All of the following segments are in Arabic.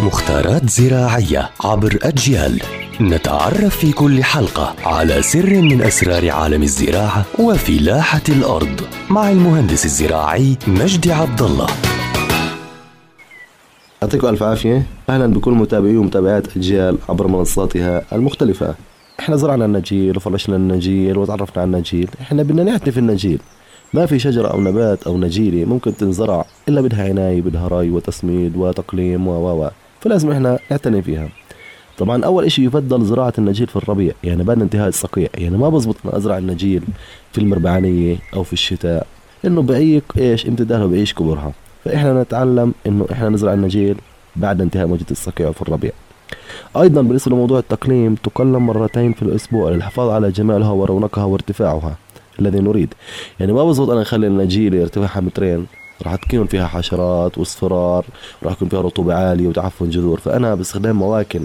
مختارات زراعية عبر أجيال. نتعرف في كل حلقة على سر من أسرار عالم الزراعة وفلاحة الأرض مع المهندس الزراعي مجدي عبد الله. يعطيكم ألف عافية. أهلا بكل متابعي ومتابعات أجيال عبر منصاتها المختلفة. إحنا زرعنا النجيل وفرشنا النجيل وتعرفنا على النجيل. إحنا بدنا نعتني في النجيل. ما في شجرة أو نبات أو نجيلة ممكن تنزرع إلا بدها عناية بدها ري وتسميد وتقليم و و فلازم إحنا نعتني فيها. طبعا أول شيء يفضل زراعة النجيل في الربيع يعني بعد انتهاء الصقيع يعني ما بزبط أنا أزرع النجيل في المربعانية أو في الشتاء انه بعيق إيش؟ امتدادها وبعيش كبرها. فإحنا نتعلم إنه إحنا نزرع النجيل بعد انتهاء موجة الصقيع في الربيع. أيضا بالنسبة لموضوع التقليم تقلم مرتين في الأسبوع للحفاظ على جمالها ورونقها وارتفاعها. الذي نريد. يعني ما بزبط أنا أخلي النجيله ارتفاعها مترين راح تكون فيها حشرات وإصفرار راح يكون فيها رطوبة عالية وتعفن جذور. فأنا باستخدام مواكن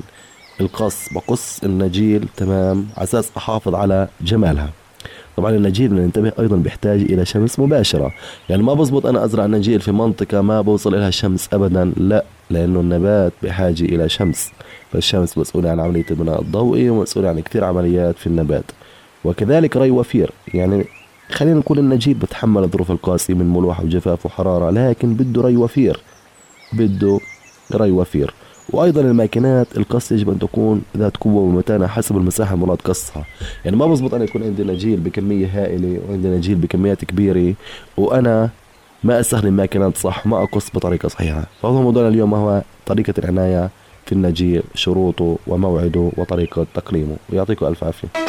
القص بقص النجيل تمام على أساس أحافظ على جمالها. طبعا النجيل ننتبه أيضا بيحتاج إلى شمس مباشرة. يعني ما بزبط أنا أزرع نجيل في منطقة ما بوصل لها شمس ابدا لا لأنه النبات بحاجه إلى شمس. فالشمس مسؤولة عن عملية البناء الضوئي ومسؤولة عن كثير عمليات في النبات. وكذلك ري وفير. يعني خلينا نقول النجيل بتحمل الظروف القاسية من ملوحة وجفاف وحرارة لكن بده ري وفير. بده ري وفير. وأيضا الماكينات القص يجب أن تكون ذات قوة ومتانة حسب المساحة المراد قصها. يعني ما بزبط أنا يكون عندي نجيل بكمية هائلة وعندي نجيل بكميات كبيرة وأنا ما أستخدم ماكينات صح ما أقص بطريقة صحيحة. فهو موضوعنا اليوم هو طريقة العناية في النجيل شروطه وموعده وطريقة تقليمه. ويعطيكم ألف عافية.